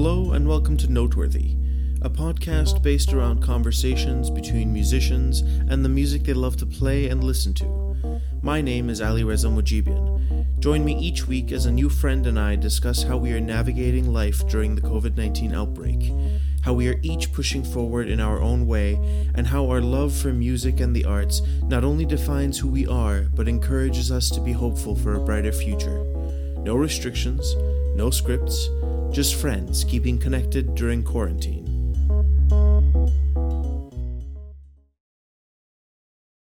Hello, and welcome to Noteworthy, a podcast based around conversations between musicians and the music they love to play and listen to. My name is Ali Reza Mujibian. Join me each week as a new friend and I discuss how we are navigating life during the COVID 19 outbreak, how we are each pushing forward in our own way, and how our love for music and the arts not only defines who we are, but encourages us to be hopeful for a brighter future. No restrictions, no scripts, just friends keeping connected during quarantine.